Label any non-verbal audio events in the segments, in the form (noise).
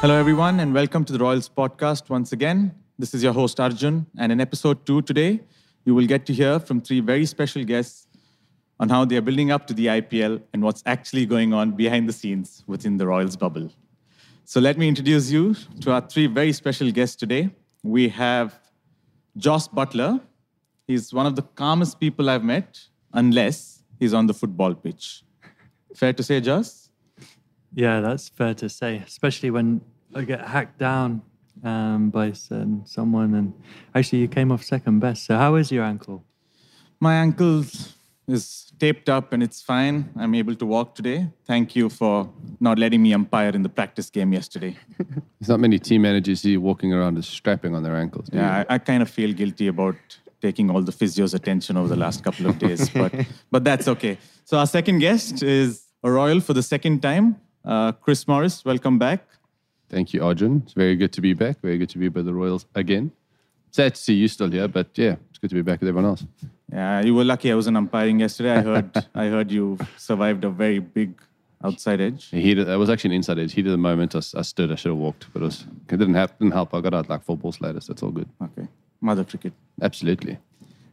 Hello, everyone, and welcome to the Royals podcast once again. This is your host, Arjun, and in episode two today, you will get to hear from three very special guests on how they are building up to the IPL and what's actually going on behind the scenes within the Royals bubble. So, let me introduce you to our three very special guests today. We have Jos Buttler. He's one of the calmest people I've met, unless he's on the football pitch. Fair to say, Joss? Yeah, that's fair to say, especially when I get hacked down um, by some, someone. And actually, you came off second best. So, how is your ankle? My ankle is taped up and it's fine. I'm able to walk today. Thank you for not letting me umpire in the practice game yesterday. There's not many team managers here walking around with strapping on their ankles. do you? Yeah, I, I kind of feel guilty about taking all the physio's attention over the last couple of days, but (laughs) but that's okay. So our second guest is a royal for the second time, uh, Chris Morris. Welcome back. Thank you, Arjun. It's very good to be back. Very good to be by the Royals again. Sad to see you still here, but yeah, it's good to be back with everyone else. Yeah, you were lucky. I wasn't umpiring yesterday. I heard (laughs) I heard you survived a very big outside edge. He that was actually an inside edge. Heat of the moment, I stood. I should have walked, but it, was, it didn't, have, didn't help. I got out like four balls later, so it's all good. Okay, mother cricket. Absolutely.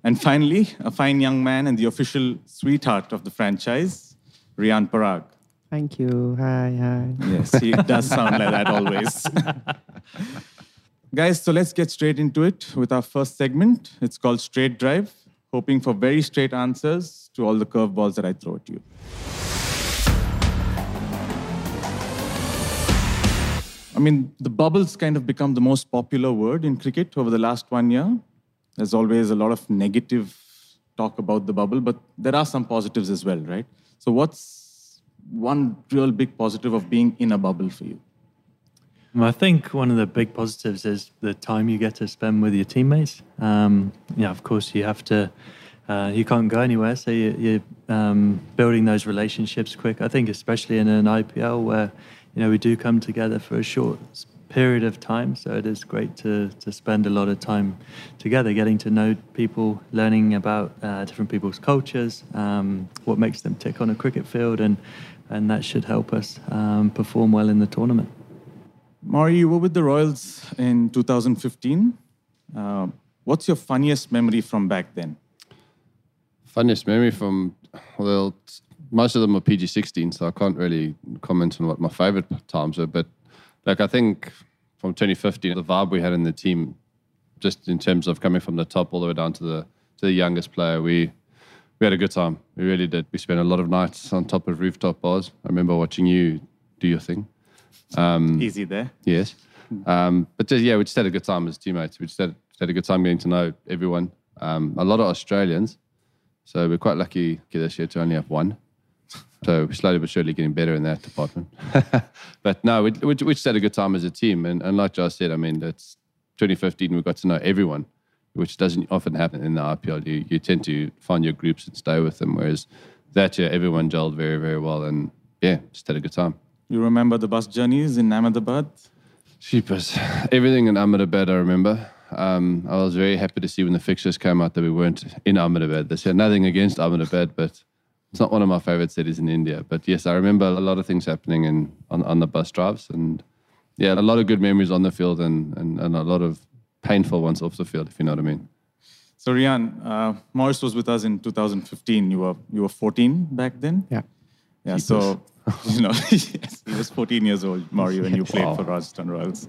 And finally, a fine young man and the official sweetheart of the franchise, Riyan Parag. Thank you. Hi, hi. Yes, he does sound like that always. (laughs) Guys, so let's get straight into it with our first segment. It's called Straight Drive, hoping for very straight answers to all the curveballs that I throw at you. I mean, the bubbles kind of become the most popular word in cricket over the last one year. There's always a lot of negative talk about the bubble, but there are some positives as well, right? So, what's one real big positive of being in a bubble for you? I think one of the big positives is the time you get to spend with your teammates. Um, yeah, of course, you have to, uh, you can't go anywhere, so you, you're um, building those relationships quick. I think, especially in an IPL where, you know, we do come together for a short period of time, so it is great to, to spend a lot of time together, getting to know people, learning about uh, different people's cultures, um, what makes them tick on a cricket field, and, and that should help us um, perform well in the tournament. Maury, you were with the Royals in 2015. Uh, what's your funniest memory from back then? Funniest memory from, well, most of them are PG 16, so I can't really comment on what my favorite times were. But like, I think from 2015, the vibe we had in the team, just in terms of coming from the top all the way down to the to the youngest player, we we had a good time. We really did. We spent a lot of nights on top of rooftop bars. I remember watching you do your thing. Easy there. Yes. Um, but just, yeah, we just had a good time as teammates. We just had, just had a good time getting to know everyone. Um, a lot of Australians. So we're quite lucky this year to only have one. So we're slowly but surely getting better in that department. (laughs) but no, we, we, we just had a good time as a team. And, and like Josh said, I mean, that's 2015, we got to know everyone, which doesn't often happen in the IPL. You, you tend to find your groups and stay with them. Whereas that year, everyone gelled very, very well. And yeah, just had a good time. You remember the bus journeys in Ahmedabad? Sheepers. Everything in Ahmedabad, I remember. Um, I was very happy to see when the fixtures came out that we weren't in Ahmedabad. This year. Nothing against Ahmedabad, but it's not one of my favorite cities in India. But yes, I remember a lot of things happening in on, on the bus drives, and yeah, a lot of good memories on the field, and, and, and a lot of painful ones off the field, if you know what I mean. So, Riyan, uh, Morris was with us in 2015. You were you were 14 back then. Yeah. Yeah. So, (laughs) you know, (laughs) yes, he was 14 years old, Mario, when you (laughs) played Wow. for Rajasthan Royals.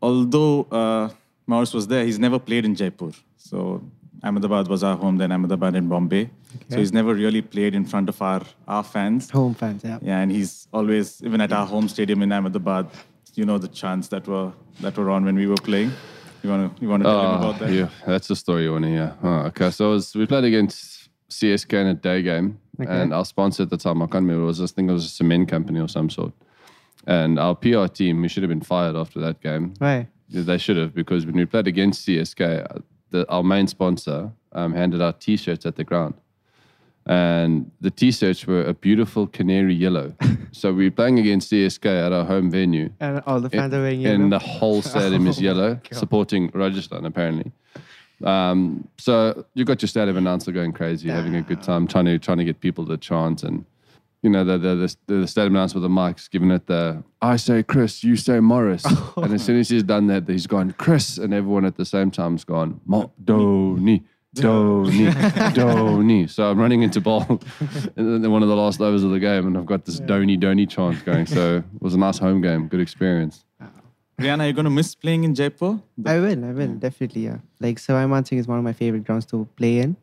Although uh, Morris was there, he's never played in Jaipur. So Ahmedabad was our home, then Ahmedabad and Bombay. So he's never really played in front of our our fans. Home fans, yeah. Yeah, and he's always even at our home stadium in Ahmedabad. You know the chants that were that were on when we were playing. You wanna you wanna tell him Oh, about that? yeah, that's the story you want to hear. Oh, okay, so was, we played against CSK in a day game, Okay. and our sponsor at the time, I can't remember, it was I think it was a cement company or some sort. And our PR team, we should have been fired after that game. Right. They should have because when we played against CSK, uh, the, our main sponsor um, handed out T-shirts at the ground, and the T-shirts were a beautiful canary yellow. (laughs) so we were playing against CSK at our home venue, And all the fans are wearing and yellow. the whole stadium is (laughs) Oh yellow, supporting Rajasthan apparently. Um, so you got your stadium announcer going crazy, having a good time, trying to trying to get people to chant, and you know, the the, the, the stadium announcer with the mics giving it the I say Chris, you say Morris. (laughs) and as soon as he's done that, he's gone Chris, and everyone at the same time's gone Mo Dhoni. Dhoni, Dhoni. So I'm running into ball (laughs) in one of the last overs of the game, and I've got this Dhoni, Dhoni chant going. So it was a nice home game, good experience. Rihanna, are you going to miss playing in Jaipur? I will, I will, definitely, yeah. Like, Sawai Mansingh is one of my favorite grounds to play in,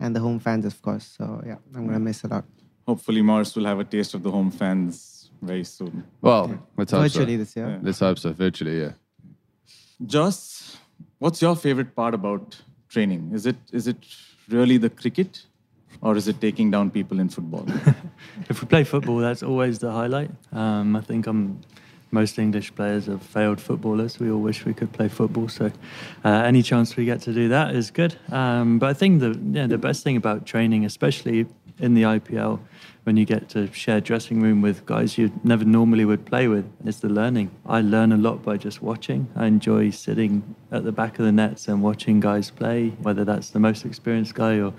and the home fans, of course. So, yeah, I'm going to miss a lot. Hopefully, Morris will have a taste of the home fans very soon. Well, let's hope Virtually so. this year. Yeah. Let's hope so. Virtually, yeah. Jos, what's your favorite part about training? Is it is it really the cricket, or is it taking down people in football? (laughs) If we play football, that's always the highlight. Um, I think I'm, most English players are failed footballers. We all wish we could play football. So uh, any chance we get to do that is good. Um, but I think the yeah, the best thing about training, especially in the IPL, when you get to share dressing room with guys you never normally would play with, is the learning. I learn a lot by just watching. I enjoy sitting at the back of the nets and watching guys play, whether that's the most experienced guy or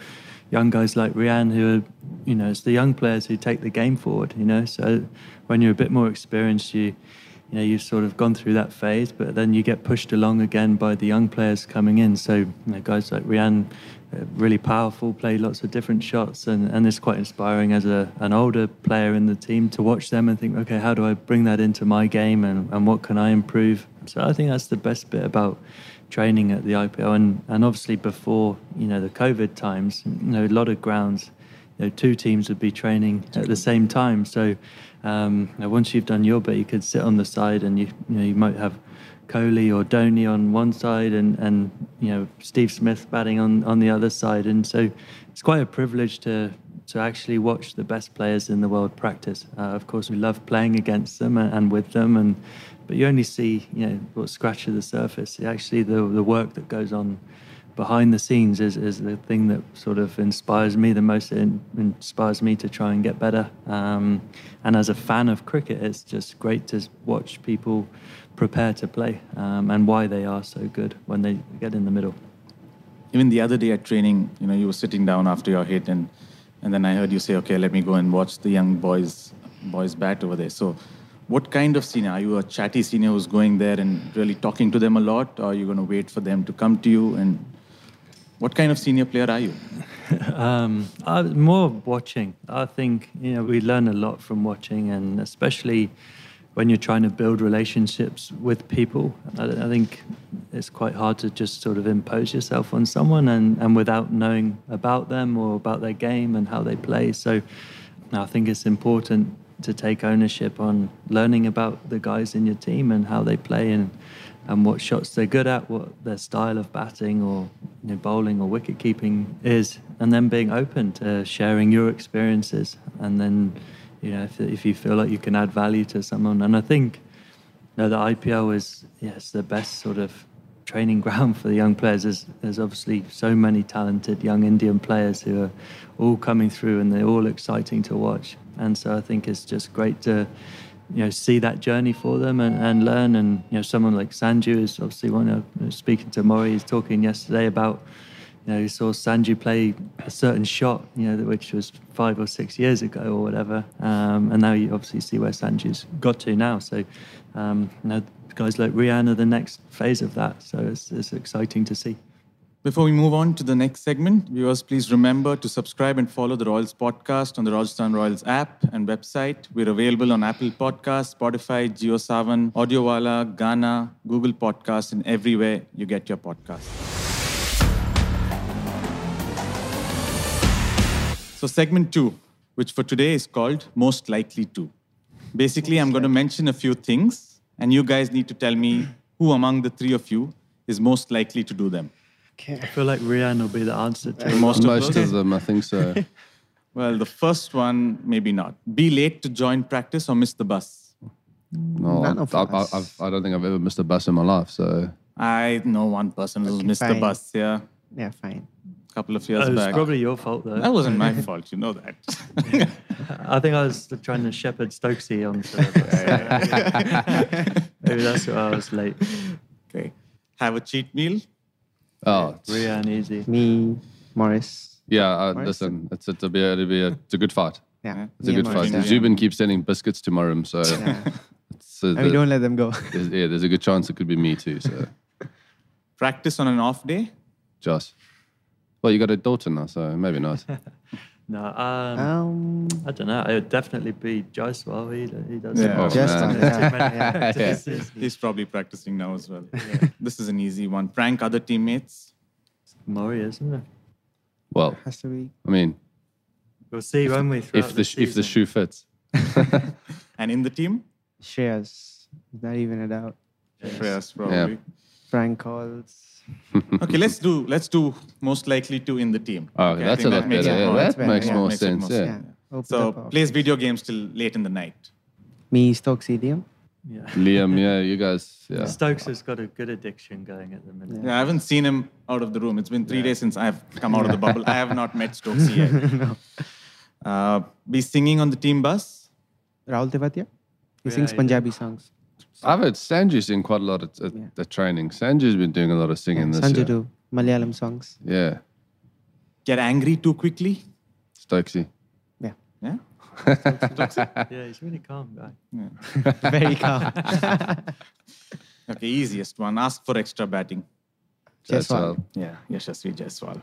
young guys like Riyan who are, you know, it's the young players who take the game forward, you know. So when you're a bit more experienced, you, you know, you've sort of gone through that phase, but then you get pushed along again by the young players coming in. So, you know, guys like Riyan, really powerful, play lots of different shots, and, and it's quite inspiring as a, an older player in the team to watch them and think, okay, how do I bring that into my game and, and what can I improve? So I think that's the best bit about training at the IPL, and, and obviously before you know the COVID times, you know a lot of grounds, you know two teams would be training at the same time. So um, you know, once you've done your bit, you could sit on the side, and you you know you might have Kohli or Dhoni on one side, and and you know Steve Smith batting on on the other side, and so it's quite a privilege to to actually watch the best players in the world practice. Uh, of course, we love playing against them and, and with them, and but you only see you know what scratches the surface. Actually, the the work that goes on behind the scenes is, is the thing that sort of inspires me the most. It inspires me to try and get better. Um, and as a fan of cricket, it's just great to watch people prepare to play um, and why they are so good when they get in the middle. Even the other day at training, you know, you were sitting down after your hit, and and then I heard you say, "Okay, let me go and watch the young boys boys bat over there." So, what kind of senior? Are you a chatty senior who's going there and really talking to them a lot, or are you going to wait for them to come to you? And what kind of senior player are you? (laughs) Um, I, more watching. I think you know we learn a lot from watching, and especially when you're trying to build relationships with people. I, I think it's quite hard to just sort of impose yourself on someone, and, and without knowing about them or about their game and how they play. So I think it's important to take ownership on learning about the guys in your team and how they play and and what shots they're good at, what their style of batting or you know, bowling or wicket keeping is, and then being open to sharing your experiences. And then, you know, if, if you feel like you can add value to someone, and I think you know, the IPL is yes the best sort of training (laughs) ground for the young players. There's, there's obviously so many talented young Indian players who are all coming through, and they're all exciting to watch. And so I think it's just great to you know see that journey for them and, and learn. And you know someone like Sanju is obviously one of speaking to Maury he's talking yesterday about you know he saw Sanju play a certain shot you know which was five or six years ago or whatever. Um, and now you obviously see where Sanju's got to now. So um, you know guys like are the next phase of that. So it's, it's exciting to see Before we move on to the next segment, viewers, please remember to subscribe and follow the Royals podcast on the Rajasthan Royals app and website. We're available on Apple Podcasts, Spotify, JioSaavn, Audiowala, Gaana, Google Podcasts, and everywhere you get your podcasts. So, segment two, which for today is called Most Likely To. Basically, I'm going to mention a few things, and you guys need to tell me who among the three of you is most likely to do them. I feel like Riyan will be the answer to Most of Most those? of them, I think so. (laughs) Well, the first one, maybe not. Be late to join practice or miss the bus. No, None I, of I, us. I, I've, I don't think I've ever missed a bus in my life. So I know one person who's Okay, missed the bus, yeah, Yeah, fine. a couple of years it's back. probably your fault though That wasn't my (laughs) fault, you know that. I think I was trying to shepherd Stokesy on to the (laughs) Maybe that's why I was late. okay. Have a cheat meal. Oh, it's- Riyan easy. Me, Morris. yeah. Uh, Right. listen, it's it'll be a, it'll be a, it's a good fight. Yeah, It's a me good and fight. Marcus, yeah. Zubin keeps sending biscuits to Murim, so Yeah. (laughs) it's, uh, And we the- don't let them go. (laughs) there's, yeah, there's a good chance it could be me too. So, Practice on an off day? Josh. Well, you got a daughter now, so maybe not. (laughs) No, um, Um, I don't know. It would definitely be Jaiswal. He, he does. Yeah. Oh, just man. on, There's too yeah. (laughs) yeah. He's probably practicing now as well. This is an easy one. Prank other teammates? Maury, isn't it? Well, Has to be. I mean, We'll see, won't we? if throughout the, sh- if the shoe fits. (laughs) And in the team? Shreyas. Not even a doubt. Shreyas, probably. Prank calls. (laughs) okay, let's do let's do most likely to in the team. Oh, okay, that's think a that lot makes better. Yeah, more- that That's better, makes yeah. more Makes sense. more yeah. Yeah. So up up. plays video games till late in the night. Me, Stokes, Idiom. Yeah. (laughs) Liam, yeah, you guys, yeah. Stokes has got a good addiction going at the minute. Yeah, I haven't seen him out of the room. It's been three days since I've come out of the (laughs) bubble. I have not met Stokes yet. uh, be singing on the team bus. Rahul Tewatia. He Yeah, sings he Punjabi songs. I've heard Sanju's in quite a lot of at, Yeah. the training. Sanju's been doing a lot of singing this Sanju year. do Malayalam songs. Yeah, Get angry too quickly. Stokesy. Yeah. Yeah. (laughs) Yeah, he's a really calm guy. (laughs) Very calm. (laughs) Okay, easiest one. Ask for extra batting. That's Jaiswal. well. Yeah, Yashasvi Jaiswal.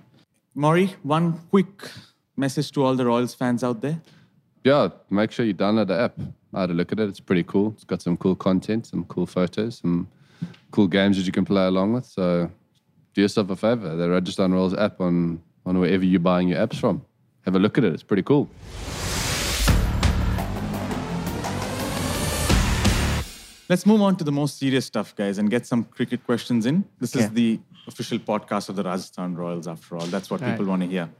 Maury, one quick message to all the Royals fans out there. Yeah, make sure you download the app. I had a look at it. It's pretty cool. It's got some cool content, some cool photos, some cool games that you can play along with. So do yourself a favor. The Rajasthan Royals app on, on wherever you're buying your apps from. Have a look at it. It's pretty cool. Let's move on to the most serious stuff, guys, and get some cricket questions in. This is the official podcast of the Rajasthan Royals, after all. That's what Right. people want to hear.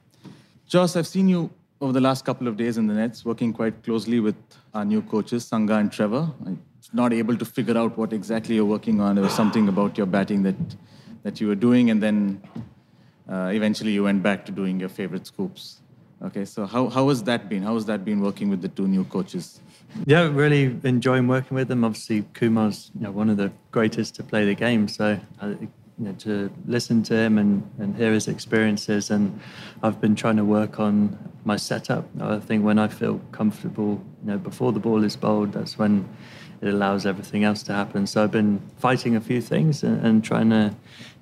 Jos, I've seen you over the last couple of days in the nets working quite closely with our new coaches, Sanga and Trevor. I'm not able to figure out what exactly you're working on. There was something about your batting that, that you were doing, and then uh, eventually you went back to doing your favorite scoops. Okay, so how, how has that been? How has that been working with the two new coaches? Yeah, really enjoying working with them. Obviously, Kumar's you know, one of the greatest to play the game. So, uh, you know, to listen to him and, and hear his experiences, and I've been trying to work on my setup. I think when I feel comfortable, you know, before the ball is bowled, that's when it allows everything else to happen. So I've been fighting a few things and, and trying to,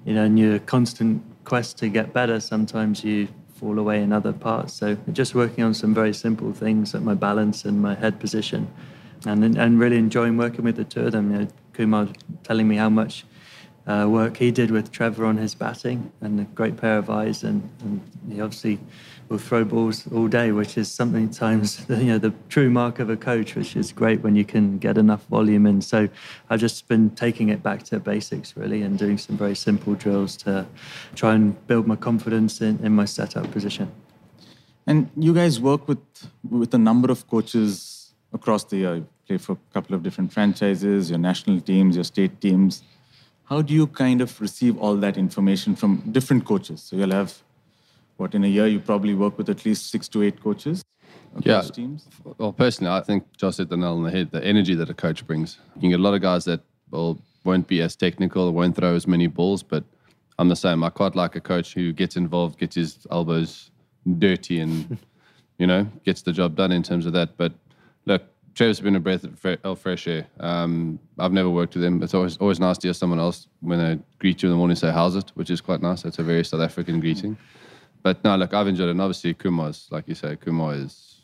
you know, in your constant quest to get better, sometimes you fall away in other parts. So just working on some very simple things like my balance and my head position, and and really enjoying working with the two of them. You know, Kumar telling me how much uh, work he did with Trevor on his batting and a great pair of eyes, and, and he obviously will throw balls all day, which is sometimes (laughs) you know the true mark of a coach, which is great when you can get enough volume in. So I've just been taking it back to basics really and doing some very simple drills to try and build my confidence in, in my setup position. And you guys work with with a number of coaches across the year. You play for a couple of different franchises, your national teams, your state teams. How do you kind of receive all that information from different coaches? So you'll have what in a year you probably work with at least six to eight coaches Yeah. teams. Well, personally, I think Josh hit the nail on the head. The energy that a coach brings. You can get a lot of guys that will, won't be as technical, won't throw as many balls, but I'm the same. I quite like a coach who gets involved, gets his elbows dirty, and (laughs) you know gets the job done in terms of that. But Trevor's been a breath of fresh air. Um, I've never worked with him. It's always always nice to hear someone else when they greet you in the morning say "How's it," which is quite nice. It's a very South African greeting. But no, look, I've enjoyed it. And obviously, Kumar's like you say, Kumar is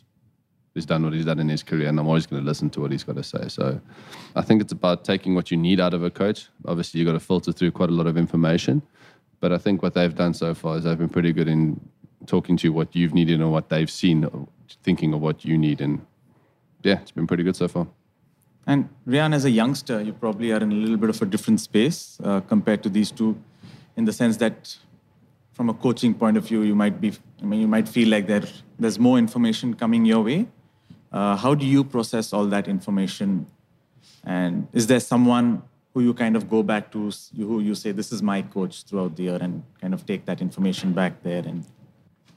he's done what he's done in his career, and I'm always going to listen to what he's got to say. So I think it's about taking what you need out of a coach. Obviously, you've got to filter through quite a lot of information. But I think what they've done so far is they've been pretty good in talking to you what you've needed and what they've seen, thinking of what you need. And yeah, it's been pretty good so far. And Riyan, as a youngster, you probably are in a little bit of a different space uh, compared to these two, in the sense that, from a coaching point of view, you might be, I mean, you might feel like there, there's more information coming your way. Uh, how do you process all that information? And is there someone who you kind of go back to, who you say, this is my coach throughout the year, and kind of take that information back there? And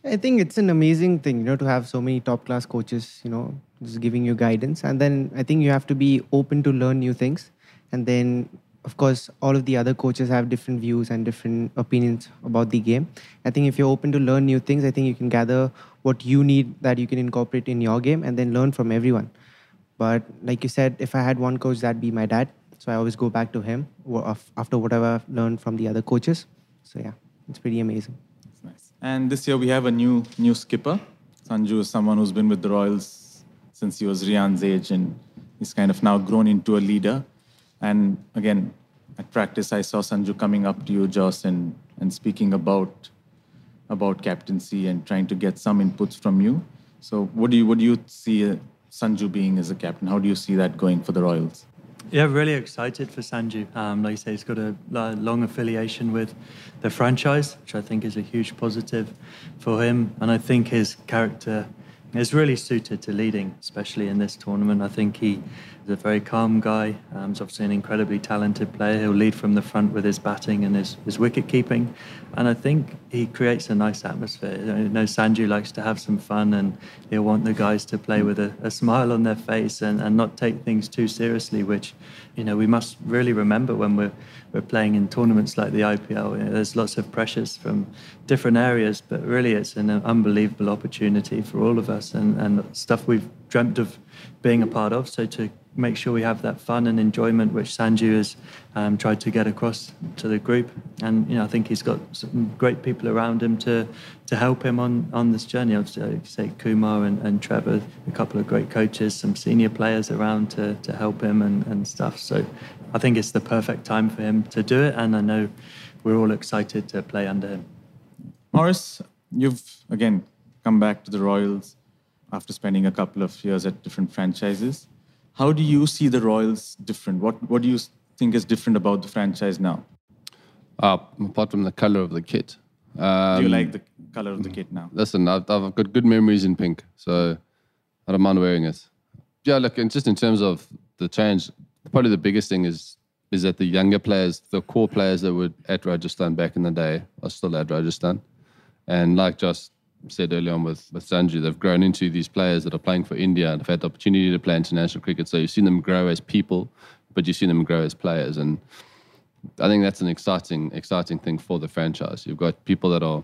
I think it's an amazing thing, you know, to have so many top class coaches, you know, just giving you guidance. And then I think you have to be open to learn new things. And then, of course, all of the other coaches have different views and different opinions about the game. I think if you're open to learn new things, I think you can gather what you need that you can incorporate in your game and then learn from everyone. But like you said, if I had one coach, that'd be my dad. So I always go back to him after whatever I've learned from the other coaches. So yeah, it's pretty amazing. That's nice. And this year we have a new new skipper. Sanju is someone who's been with the Royals since he was Riyan's age, and he's kind of now grown into a leader. And again, at practice, I saw Sanju coming up to you, Jos, and, and speaking about about captaincy and trying to get some inputs from you. So, what do you what do you see uh, Sanju being as a captain? How do you see that going for the Royals? Yeah, really excited for Sanju. Um, like you say, he's got a long affiliation with the franchise, which I think is a huge positive for him. And I think his character is really suited to leading, especially in this tournament. I think he is a very calm guy. Um, he's obviously an incredibly talented player. He'll lead from the front with his batting and his, his wicket keeping. And I think he creates a nice atmosphere. I know, Sanju likes to have some fun and he'll want the guys to play with a, a smile on their face and, and not take things too seriously, which, you know, we must really remember when we're, we're playing in tournaments like the IPL. You know, there's lots of pressures from different areas, but really it's an unbelievable opportunity for all of us and, and stuff we've dreamt of being a part of. So to make sure we have that fun and enjoyment which Sanju has um, tried to get across to the group. And you know, I think he's got some great people around him to to help him on on this journey. Obviously, say Kumar and, and Trevor, a couple of great coaches, some senior players around to to help him and, and stuff. So I think it's the perfect time for him to do it, and I know we're all excited to play under him. Morris, you've again come back to the Royals after spending a couple of years at different franchises. How do you see the Royals different? What What do you think is different about the franchise now? Uh, apart from the color of the kit. Um, do you like the color of the kit now? Listen, I've, I've got good memories in pink, so I don't mind wearing it. Yeah, look, and just in terms of the change, probably the biggest thing is is that the younger players, the core players that were at Rajasthan back in the day, are still at Rajasthan. And like just said earlier on with, with Sanju, they've grown into these players that are playing for India and have had the opportunity to play international cricket. So you've seen them grow as people, but you've seen them grow as players. And I think that's an exciting, exciting thing for the franchise. You've got people that are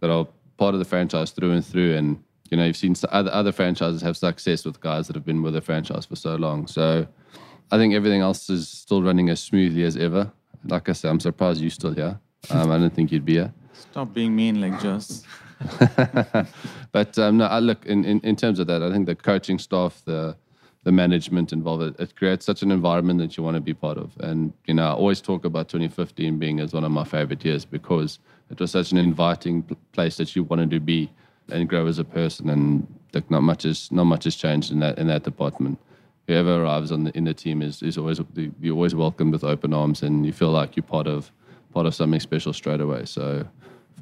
that are part of the franchise through and through, and you know you've seen other other franchises have success with guys that have been with the franchise for so long. So I think everything else is still running as smoothly as ever. Like I said, I'm surprised you're still here. Um, I didn't think you'd be here. Stop being mean like Jos. (laughs) but um, no, I look in, in, in terms of that. I think the coaching staff, the the management involved, it, it creates such an environment that you want to be part of. And you know, I always talk about 2015 being as one of my favorite years because it was such an inviting place that you wanted to be and grow as a person. And look, not much is not much has changed in that in that department. Whoever arrives on the in the team is is always you're always welcomed with open arms, and you feel like you're part of part of something special straight away. So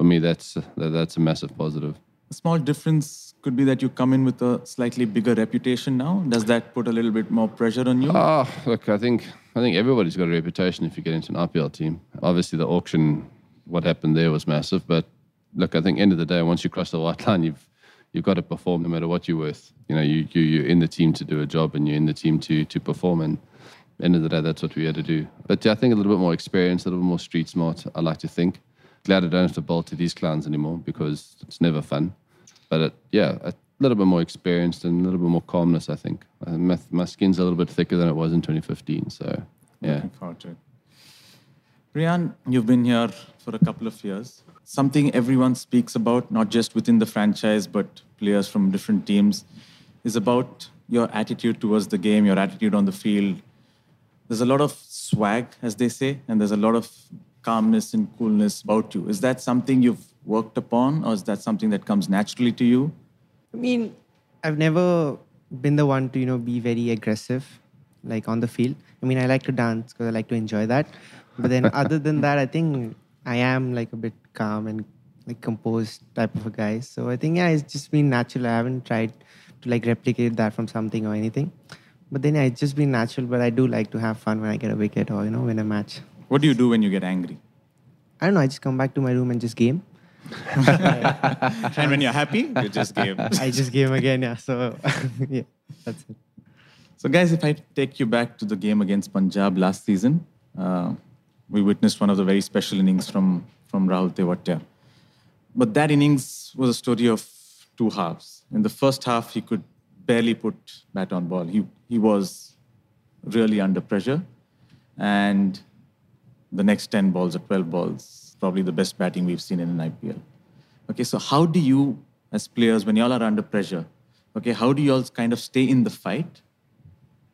for me, that's that, that's a massive positive. A small difference could be that you come in with a slightly bigger reputation now. Does that put a little bit more pressure on you? Oh, look, I think I think everybody's got a reputation if you get into an IPL team. Obviously, the auction, what happened there was massive, but look, I think end of the day, once you cross the white line, you've you've got to perform no matter what you're worth. You know, you, you you're in the team to do a job, and you're in the team to to perform. And end of the day, that's what we had to do. But yeah, I think a little bit more experience, a little bit more street smart. I like to think. Glad I don't have to bowl to these clowns anymore because it's never fun. But it, yeah, a little bit more experienced and a little bit more calmness. I think Uh, my, my skin's a little bit thicker than it was in 2015. So yeah. Looking forward to it. Riyan, you've been here for a couple of years. Something everyone speaks about, not just within the franchise, but players from different teams, is about your attitude towards the game, your attitude on the field. There's a lot of swag, as they say, and there's a lot of calmness and coolness about you. Is that something you've worked upon, or is that something that comes naturally to you? I mean, I've never been the one to, you know, be very aggressive, like on the field. I mean, I like to dance because I like to enjoy that. But then, (laughs) other than that, I think I am like a bit calm and like composed type of a guy. So I think, yeah, it's just been natural. I haven't tried to like replicate that from something or anything. But then, yeah, it's just been natural. But I do like to have fun when I get a wicket or, you know, win a match. What do you do when you get angry? I don't know. I just come back to my room and just game. (laughs) and when you're happy, you just game. (laughs) I just game again. Yeah. So, (laughs) yeah, that's it. So, guys, if I take you back to the game against Punjab last season, uh, we witnessed one of the very special innings from, from Rahul Tewatia. But that innings was a story of two halves. In the first half, he could barely put bat on ball. He, he was really under pressure. And the next 10 balls or 12 balls, probably the best batting we've seen in an IPL. Okay, so how do you, as players, when y'all are under pressure, okay, how do you all kind of stay in the fight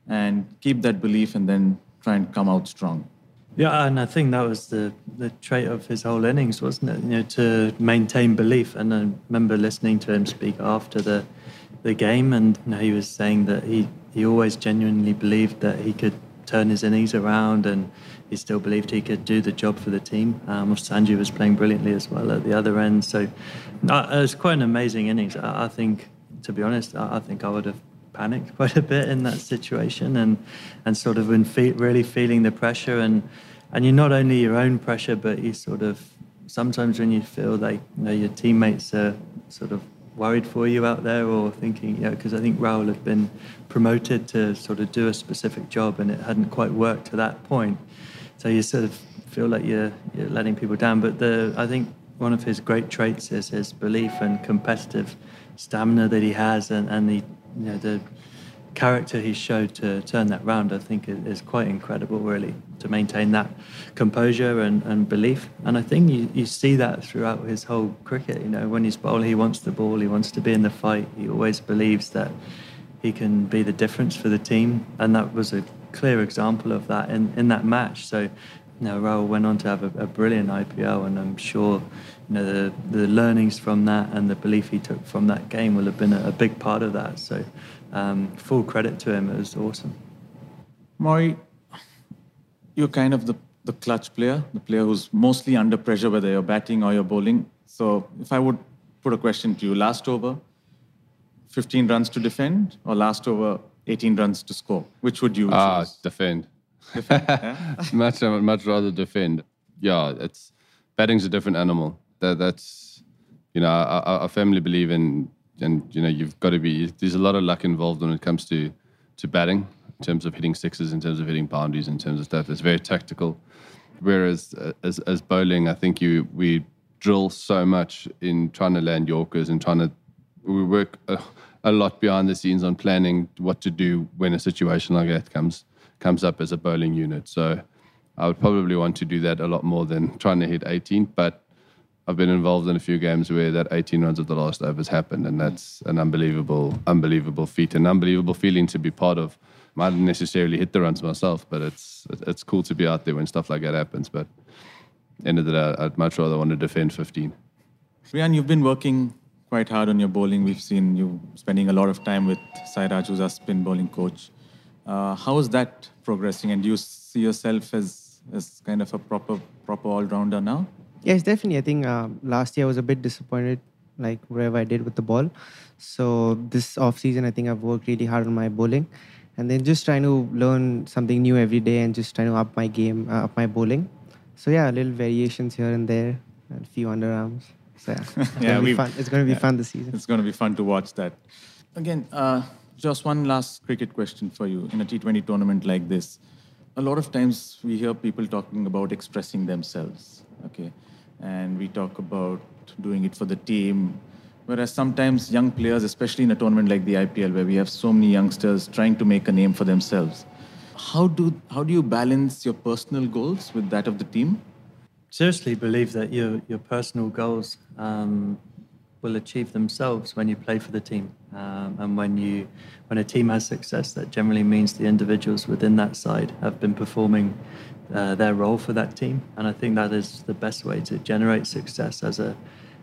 and keep that belief and then try and come out strong? Yeah, and I think that was the, the trait of his whole innings, wasn't it? You know, to maintain belief. And I remember listening to him speak after the the game, and you know, he was saying that he, he always genuinely believed that he could turn his innings around, and he still believed he could do the job for the team. Um, Sanju was playing brilliantly as well at the other end, so uh, it was quite an amazing innings. I, I think, to be honest, I, I think I would have panicked (laughs) quite a bit in that situation and and sort of been fe- really feeling the pressure and and you're not only your own pressure but you sort of sometimes when you feel like you know, your teammates are sort of worried for you out there or thinking you know because I think Rahul had been promoted to sort of do a specific job and it hadn't quite worked to that point. So you sort of feel like you're you're letting people down. But the I think one of his great traits is his belief and competitive stamina that he has and, and the you know the character he showed to turn that round, I think is quite incredible, really, to maintain that composure and, and belief. And I think you, you see that throughout his whole cricket. You know, when he's bowling, he wants the ball, he wants to be in the fight. He always believes that he can be the difference for the team. And that was a clear example of that in, in that match. So, you know, Rahul went on to have a, a brilliant IPL, and I'm sure you know the, the learnings from that and the belief he took from that game will have been a, a big part of that. So um, full credit to him. It was awesome. Maury, you're kind of the, the clutch player, the player who's mostly under pressure, whether you're batting or you're bowling. So if I would put a question to you, last over, 15 runs to defend, or last over, 18 runs to score, which would you Ah, choose? defend. Defend, yeah? (laughs) much much rather defend. Yeah, it's batting's a different animal. That that's you know I, I, I firmly believe in and you know you've got to be. There's a lot of luck involved when it comes to to batting in terms of hitting sixes, in terms of hitting boundaries, in terms of stuff. It's very tactical. Whereas uh, as as bowling, I think you we drill so much in trying to land Yorkers and trying to we work a, a lot behind the scenes on planning what to do when a situation like that comes comes up as a bowling unit. So I would probably want to do that a lot more than trying to hit 18. But I've been involved in a few games where that 18 runs at the last overs happened, and that's an unbelievable, unbelievable feat, an unbelievable feeling to be part of. I didn't necessarily hit the runs myself, but it's it's cool to be out there when stuff like that happens. But end of the day, I'd much rather want to defend 15. Riyan, you've been working quite hard on your bowling. We've seen you spending a lot of time with Sairaj, who's our spin bowling coach. Uh, how is that progressing? And do you see yourself as, as kind of a proper proper all rounder now? Yes, definitely. I think uh, last year I was a bit disappointed, like wherever I did with the ball. So this off season, I think I've worked really hard on my bowling, and then just trying to learn something new every day and just trying to up my game, uh, up my bowling. So yeah, a little variations here and there, and a few underarms. So yeah, it's (laughs) Yeah, gonna be fun. It's going to be yeah. fun this season. It's going to be fun to watch that. Again, uh, just one last cricket question for you. In a T20 tournament like this, a lot of times we hear people talking about expressing themselves, okay? And we talk about doing it for the team. Whereas sometimes young players, especially in a tournament like the IPL, where we have so many youngsters trying to make a name for themselves, how do, how do you balance your personal goals with that of the team? seriously believe that your your personal goals um, will achieve themselves when you play for the team, um, and when you when a team has success, that generally means the individuals within that side have been performing uh, their role for that team, and I think that is the best way to generate success as a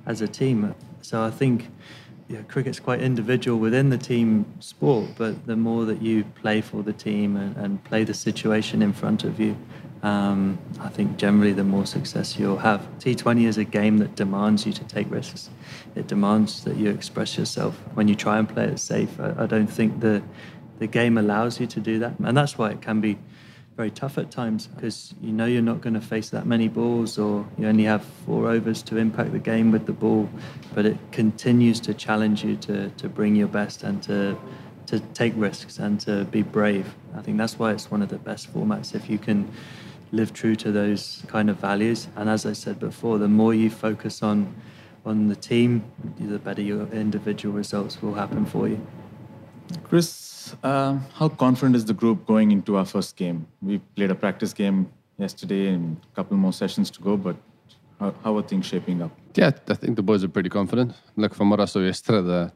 as a team. So I think. Yeah, cricket's quite individual within the team sport, but the more that you play for the team and, and play the situation in front of you, um, I think generally the more success you'll have. T20 is a game that demands you to take risks. It demands that you express yourself. When you try and play it safe, I, I don't think the the game allows you to do that, and that's why it can be very tough at times because you know you're not going to face that many balls or you only have four overs to impact the game with the ball but it continues to challenge you to, to bring your best and to to take risks and to be brave i think that's why it's one of the best formats if you can live true to those kind of values and as i said before the more you focus on on the team, the better your individual results will happen for you. Chris, um, how confident is the group going into our first game? We played a practice game yesterday and a couple more sessions to go, but how, how are things shaping up? Yeah, I think the boys are pretty confident. Look, from what I saw yesterday, the,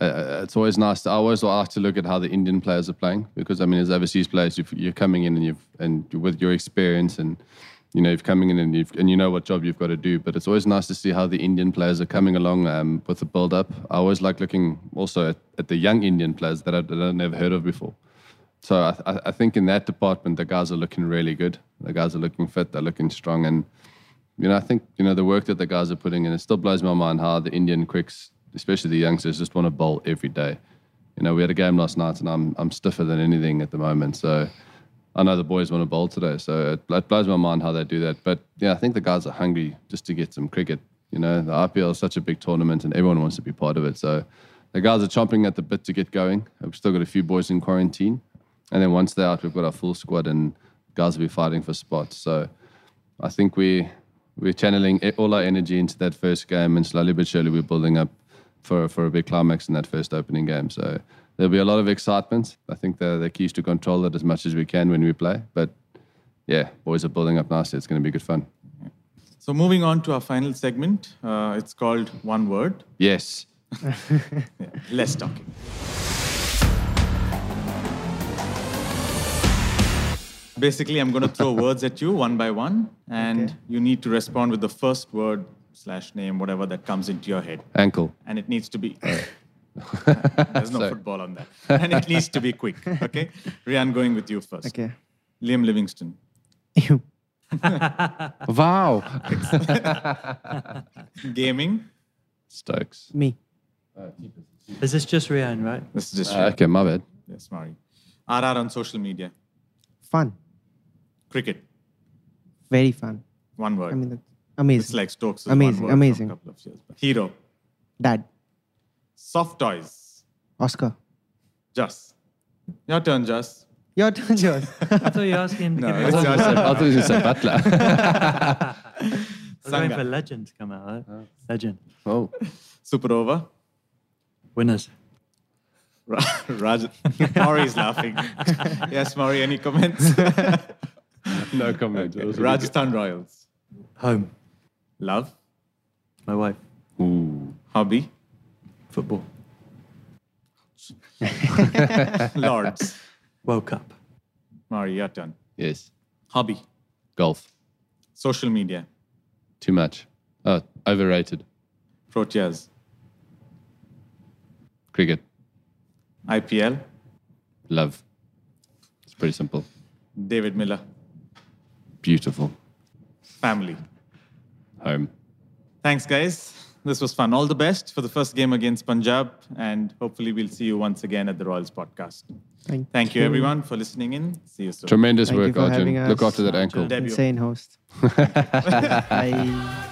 uh, it's always nice. To, I always like to look at how the Indian players are playing because I mean, as overseas players, you've, you're coming in and you've and with your experience and you know you've coming in and you've and you know what job you've got to do. But it's always nice to see how the Indian players are coming along um, with the build up. I always like looking also at, at the young Indian players that I've never heard of before. So I, I think in that department, the guys are looking really good. The guys are looking fit. They're looking strong, and you know I think you know the work that the guys are putting in. It still blows my mind how the Indian quicks, especially the youngsters, just want to bowl every day. You know, we had a game last night, and I'm I'm stiffer than anything at the moment. So I know the boys want to bowl today, so it, it blows my mind how they do that. But yeah, I think the guys are hungry just to get some cricket. You know, the IPL is such a big tournament, and everyone wants to be part of it. So the guys are chomping at the bit to get going. We've still got a few boys in quarantine, and then once they're out, we've got our full squad, and guys will be fighting for spots. So I think we we're channeling all our energy into that first game, and slowly but surely we're building up for for a big climax in that first opening game. So there'll be a lot of excitement. I think the the key is to control it as much as we can when we play. But yeah, boys are building up nicely. It's going to be good fun. So moving on to our final segment, uh, it's called One Word. Yes. (laughs) Yeah, less talking. Basically, I'm going to throw words at you one by one, and Okay. you need to respond with the first word slash name, whatever that comes into your head. Ankle. And it needs to be. (laughs) There's no football on that. (laughs) And it needs to be quick. Okay? (laughs) Riyan, going with you first. Okay. Liam Livingstone. You. Wow. Gaming. Stokes. Me. Is this just Riyan, right? This is just Uh, Riyan. okay, my bad. Yes, Mari. RR on social media. Fun. Cricket. Very fun. One word. I mean, that's amazing. it's like Stokes. Amazing, One word amazing. A couple of years. Hero. Dad. Soft toys. Oscar. Just. Your turn, Just. Your turn, yours. (laughs) I thought you were asking him to No, give it's one. yours. I thought you were going Buttler. (laughs) I was waiting (laughs) for legend to come out. Right? Oh. Legend. oh. Super over. Winners. Ra- Raj. Maury's laughing. yes, Maury, any comments? No comment. It was really Rajasthan Royals. Home. Love. My wife. Ooh. Hobby. Football. (laughs) Lords. World Cup. Maury, your turn. Yes. Hobby. Golf. Social media. Too much. Oh, overrated. Proteas. Cricket. IPL. Love. It's pretty simple. David Miller. Beautiful. Family. Home. Thanks, guys. This was fun. All the best for the first game against Punjab, and hopefully we'll see you once again at the Royals podcast. Thank, Thank you, everyone, for listening in. See you soon. Tremendous Thank you work, for having Arjun. Look after that ankle. Debut. Insane host. (laughs) Bye.